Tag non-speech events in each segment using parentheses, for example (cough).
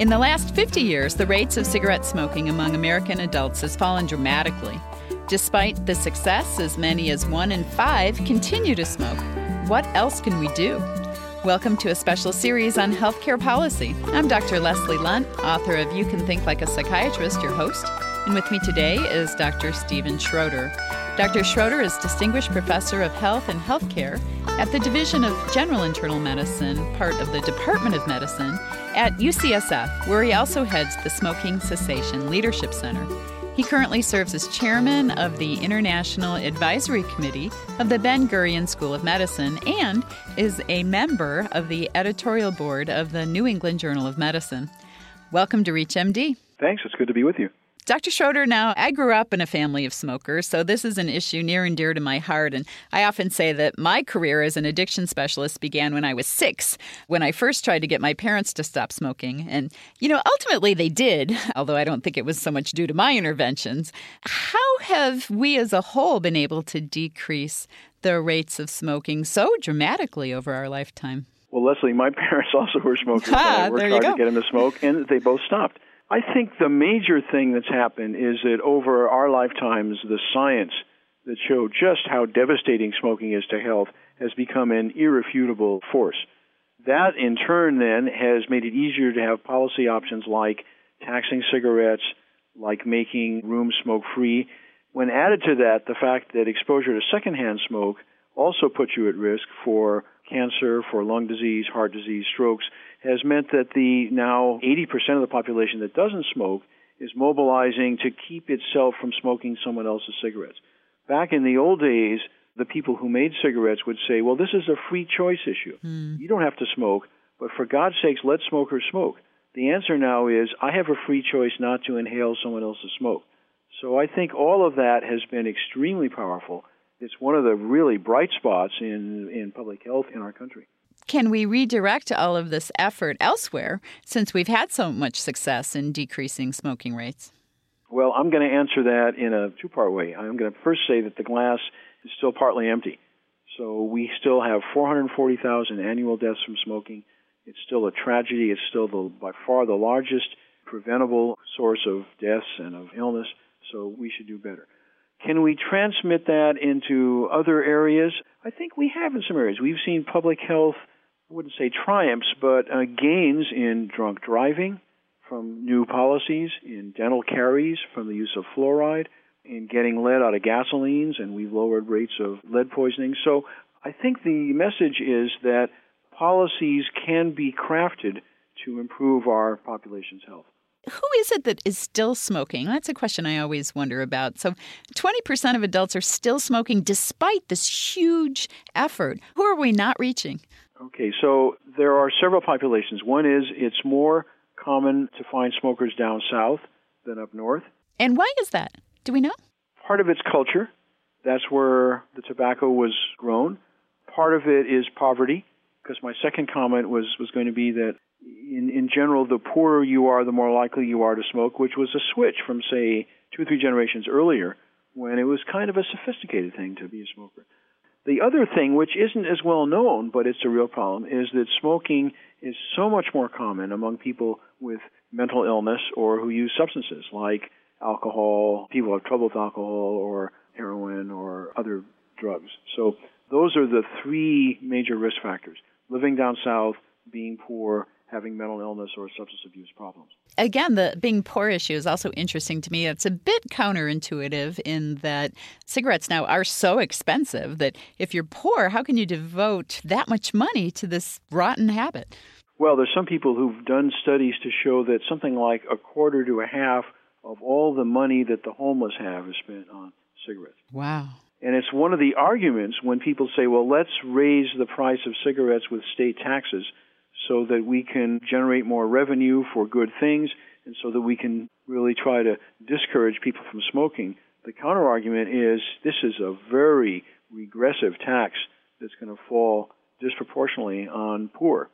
In the last 50 years, the rates of cigarette smoking among American adults has fallen dramatically. Despite the success, as many as one in five continue to smoke. What else can we do? Welcome to a special series on healthcare policy. I'm Dr. Leslie Lundt, author of You Can Think Like a Psychiatrist, your host. And with me today is Dr. Steven Schroeder. Dr. Schroeder is Distinguished Professor of Health and Healthcare at the Division of General Internal Medicine, part of the Department of Medicine, at UCSF, where he also heads the Smoking Cessation Leadership Center. He currently serves as chairman of the International Advisory Committee of the Ben Gurion School of Medicine and is a member of the editorial board of the New England Journal of Medicine. Welcome to ReachMD. Thanks. It's good to be with you. Dr. Schroeder, now I grew up in a family of smokers, so this is an issue near and dear to my heart. And I often say that my career as an addiction specialist began when I was six, when I first tried to get my parents to stop smoking. And, you know, ultimately they did, (laughs) although I don't think it was so much due to my interventions. How have we as a whole been able to decrease the rates of smoking so dramatically over our lifetime? Well, Leslie, my (laughs) parents also were smokers. Ah, I worked hard go. to get them to smoke, and they both stopped. I think the major thing that's happened is that over our lifetimes, the science that showed just how devastating smoking is to health has become an irrefutable force. That, in turn, then, has made it easier to have policy options like taxing cigarettes, like making rooms smoke free. When added to that, the fact that exposure to secondhand smoke also puts you at risk for cancer, for lung disease, heart disease, strokes, has meant that the now 80% of the population that doesn't smoke is mobilizing to keep itself from smoking someone else's cigarettes. Back in the old days, the people who made cigarettes would say, well, this is a free choice issue. Mm. You don't have to smoke, but for God's sakes, let smokers smoke. The answer now is, I have a free choice not to inhale someone else's smoke. So I think all of that has been extremely powerful. It's one of the really bright spots in, in public health in our country can we redirect all of this effort elsewhere since we've had so much success in decreasing smoking rates? Well, I'm going to answer that in a two part way. I'm going to first say that the glass is still partly empty. So we still have 440,000 annual deaths from smoking. It's still a tragedy. It's still the, by far the largest preventable source of deaths and of illness. So we should do better. Can we transmit that into other areas? I think we have in some areas. We've seen public health I wouldn't say triumphs, but uh, gains in drunk driving from new policies, in dental caries from the use of fluoride, in getting lead out of gasolines, and we've lowered rates of lead poisoning. So I think the message is that policies can be crafted to improve our population's health. Who is it that is still smoking? That's a question I always wonder about. So, 20% of adults are still smoking despite this huge effort. Who are we not reaching? Okay, so there are several populations. One is it's more common to find smokers down south than up north. And why is that? Do we know? Part of it's culture. That's where the tobacco was grown. Part of it is poverty, because my second comment was, was going to be that in, in general, the poorer you are, the more likely you are to smoke, which was a switch from, say, two or three generations earlier when it was kind of a sophisticated thing to be a smoker. The other thing, which isn't as well known, but it's a real problem, is that smoking is so much more common among people with mental illness or who use substances like alcohol, people who have trouble with alcohol or heroin or other drugs. So those are the three major risk factors living down south, being poor, having mental illness or substance abuse problems. Again, the being poor issue is also interesting to me. It's a bit counterintuitive in that cigarettes now are so expensive that if you're poor, how can you devote that much money to this rotten habit? Well, there's some people who've done studies to show that something like a quarter to a half of all the money that the homeless have is spent on cigarettes. Wow. And it's one of the arguments when people say, well, let's raise the price of cigarettes with state taxes so that we can generate more revenue for good things and so that we can really try to discourage people from smoking. The counterargument is this is a very regressive tax that's going to fall disproportionately on poor.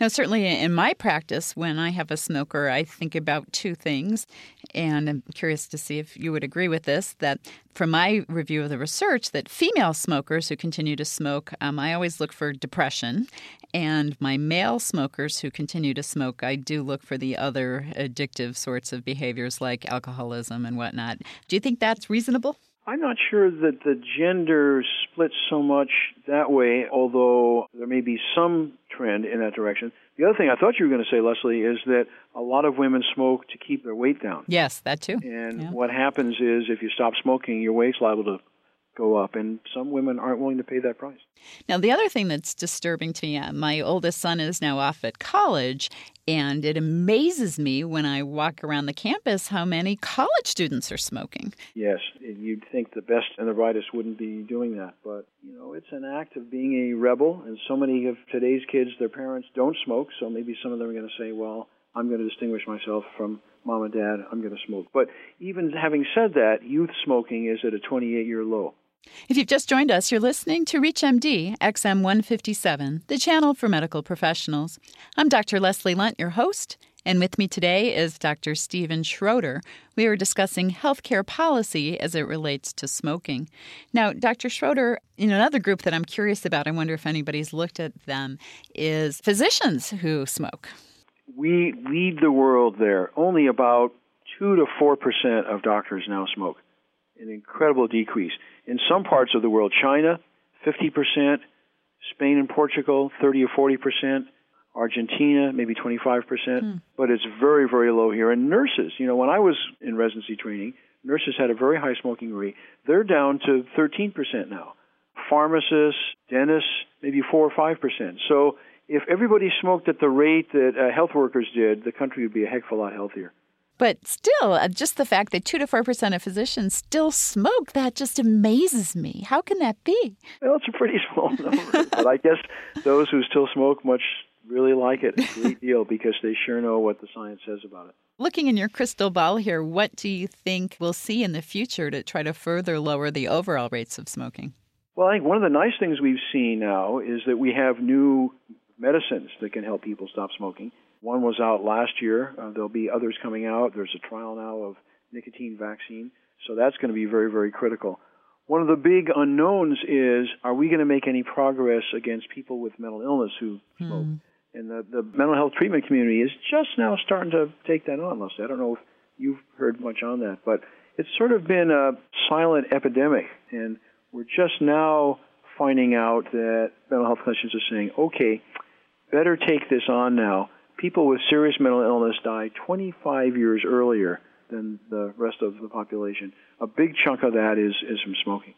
Now, certainly in my practice, when I have a smoker, I think about two things. And I'm curious to see if you would agree with this that from my review of the research, that female smokers who continue to smoke, um, I always look for depression. And my male smokers who continue to smoke, I do look for the other addictive sorts of behaviors like alcoholism and whatnot. Do you think that's reasonable? I'm not sure that the gender splits so much that way, although there may be some trend in that direction. The other thing I thought you were going to say, Leslie, is that a lot of women smoke to keep their weight down. Yes, that too. And yeah. what happens is if you stop smoking, your weight's liable to go up, and some women aren't willing to pay that price. Now, the other thing that's disturbing to me, uh, my oldest son is now off at college, and it amazes me when I walk around the campus how many college students are smoking. Yes, you'd think the best and the brightest wouldn't be doing that, but you know, it's an act of being a rebel, and so many of today's kids, their parents don't smoke, so maybe some of them are going to say, well, I'm going to distinguish myself from mom and dad, I'm going to smoke. But even having said that, youth smoking is at a 28 year low. If you've just joined us, you're listening to ReachMD XM 157, the channel for medical professionals. I'm Dr. Leslie Lundt, your host, and with me today is Dr. Steven Schroeder. We are discussing healthcare policy as it relates to smoking. Now, Dr. Schroeder, in another group that I'm curious about, I wonder if anybody's looked at them, is physicians who smoke. We lead the world there. Only about 2 to 4% of doctors now smoke, an incredible decrease. In some parts of the world, China, 50%, Spain and Portugal, 30 or 40%, Argentina, maybe 25%, hmm. but it's very, very low here. And nurses, you know, when I was in residency training, nurses had a very high smoking rate. They're down to 13% now. Pharmacists, dentists, maybe 4 or 5%. So if everybody smoked at the rate that uh, health workers did, the country would be a heck of a lot healthier. But still, uh, just the fact that 2 to 4% of physicians still smoke, that just amazes me. How can that be? Well, it's a pretty (laughs) small number. but I guess those who still smoke much really like it a great (laughs) deal because they sure know what the science says about it. Looking in your crystal ball here, what do you think we'll see in the future to try to further lower the overall rates of smoking? Well, I think one of the nice things we've seen now is that we have new medicines that can help people stop smoking. One was out last year. Uh, there'll be others coming out. There's a trial now of nicotine vaccine. So that's going to be very, very critical. One of the big unknowns is are we going to make any progress against people with mental illness who hmm. smoke? And the, the mental health treatment community is just now starting to take that on, Leslie. I don't know if you've heard much on that, but it's sort of been a silent epidemic. And we're just now finding out that mental health clinicians are saying, okay, better take this on now people with serious mental illness die 25 years earlier than the rest of the population. A big chunk of that is, is from smoking.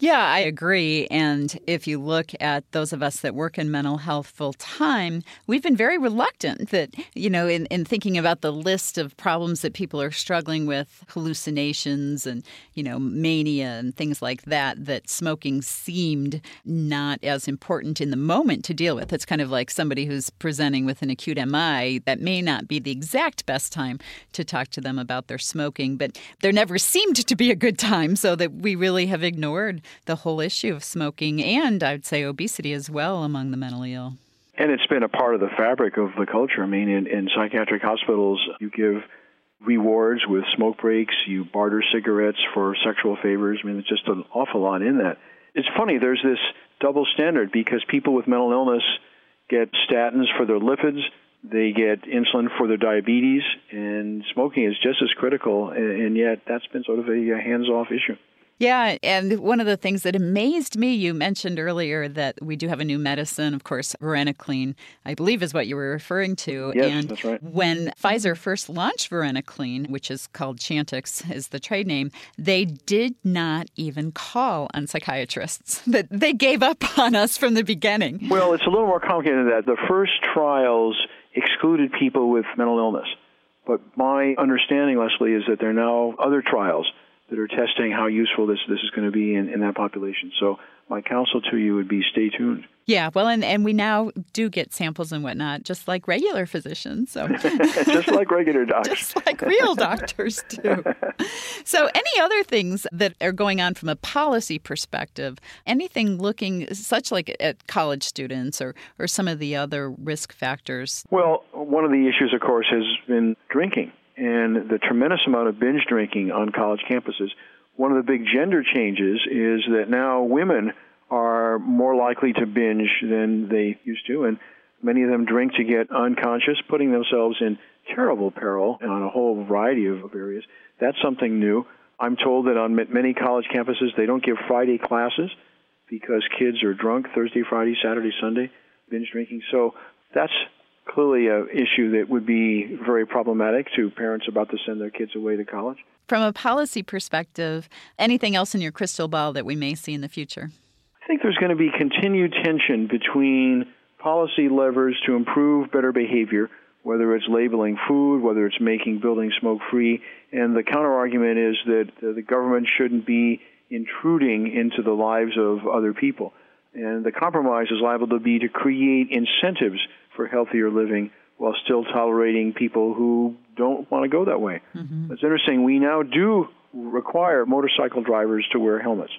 Yeah, I agree. And if you look at those of us that work in mental health full time, we've been very reluctant that, you know, in, in thinking about the list of problems that people are struggling with, hallucinations and, you know, mania and things like that, that smoking seemed not as important in the moment to deal with. It's kind of like somebody who's presenting with an acute MI that may not be the exact best time to talk to them about their smoking, but there never seemed to be a good time, so that we really have ignored the whole issue of smoking and I'd say obesity as well among the mentally ill. And it's been a part of the fabric of the culture. I mean, in, in psychiatric hospitals, you give rewards with smoke breaks, you barter cigarettes for sexual favors. I mean, there's just an awful lot in that. It's funny, there's this double standard because people with mental illness get statins for their lipids, they get insulin for their diabetes, and smoking is just as critical, and yet that's been sort of a hands off issue. Yeah, and one of the things that amazed me, you mentioned earlier that we do have a new medicine, of course, varenicline, I believe is what you were referring to. Yes, and that's right. When Pfizer first launched varenicline, which is called Chantix is the trade name, they did not even call on psychiatrists. (laughs) That they gave up on us from the beginning. Well, it's a little more complicated than that. The first trials excluded people with mental illness. But my understanding, Leslie, is that there are now other trials that are testing how useful this this is going to be in, in that population. So my counsel to you would be stay tuned. Yeah, well, and, and we now do get samples and whatnot, just like regular physicians. So (laughs) (laughs) just like regular doctors, just like real doctors (laughs) do. so, any other things that are going on from a policy perspective? Anything looking such like at college students or or some of the other risk factors? Well, one of the issues, of course, has been drinking and the tremendous amount of binge drinking on college campuses. One of the big gender changes is that now women are more likely to binge than they used to, and many of them drink to get unconscious, putting themselves in terrible peril on a whole variety of areas. That's something new. I'm told that on many college campuses they don't give Friday classes because kids are drunk Thursday, Friday, Saturday, Sunday, binge drinking. So that's clearly an issue that would be very problematic to parents about to send their kids away to college. From a policy perspective, anything else in your crystal ball that we may see in the future? I think there's going to be continued tension between policy levers to improve better behavior, whether it's labeling food, whether it's making buildings smoke free, and the counterargument is that the government shouldn't be intruding into the lives of other people. And the compromise is liable to be to create incentives for healthier living while still tolerating people who don't want to go that way. Mm-hmm. It's interesting. We now do require motorcycle drivers to wear helmets.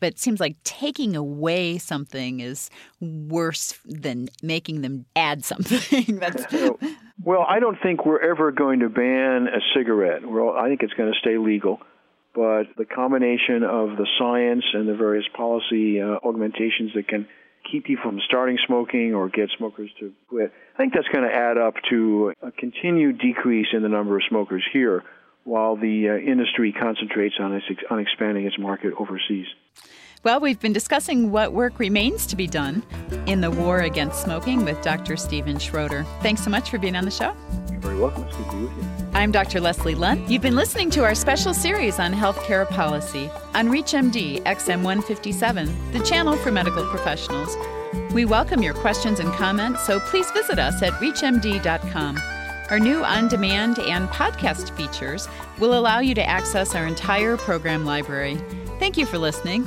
But it seems like taking away something is worse than making them add something. (laughs) That's (laughs) well, I don't think we're ever going to ban a cigarette. Well, I think it's going to stay legal. But the combination of the science and the various policy uh, augmentations that can keep people from starting smoking or get smokers to quit. I think that's going to add up to a continued decrease in the number of smokers here while the uh, industry concentrates on, its, on expanding its market overseas. Well, we've been discussing what work remains to be done in the war against smoking with Dr. Steven Schroeder. Thanks so much for being on the show. You're very welcome. It's good to be with you. I'm Dr. Leslie Lundt. You've been listening to our special series on healthcare policy on ReachMD XM157, the channel for medical professionals. We welcome your questions and comments, so please visit us at reachmd.com. Our new on demand and podcast features will allow you to access our entire program library. Thank you for listening.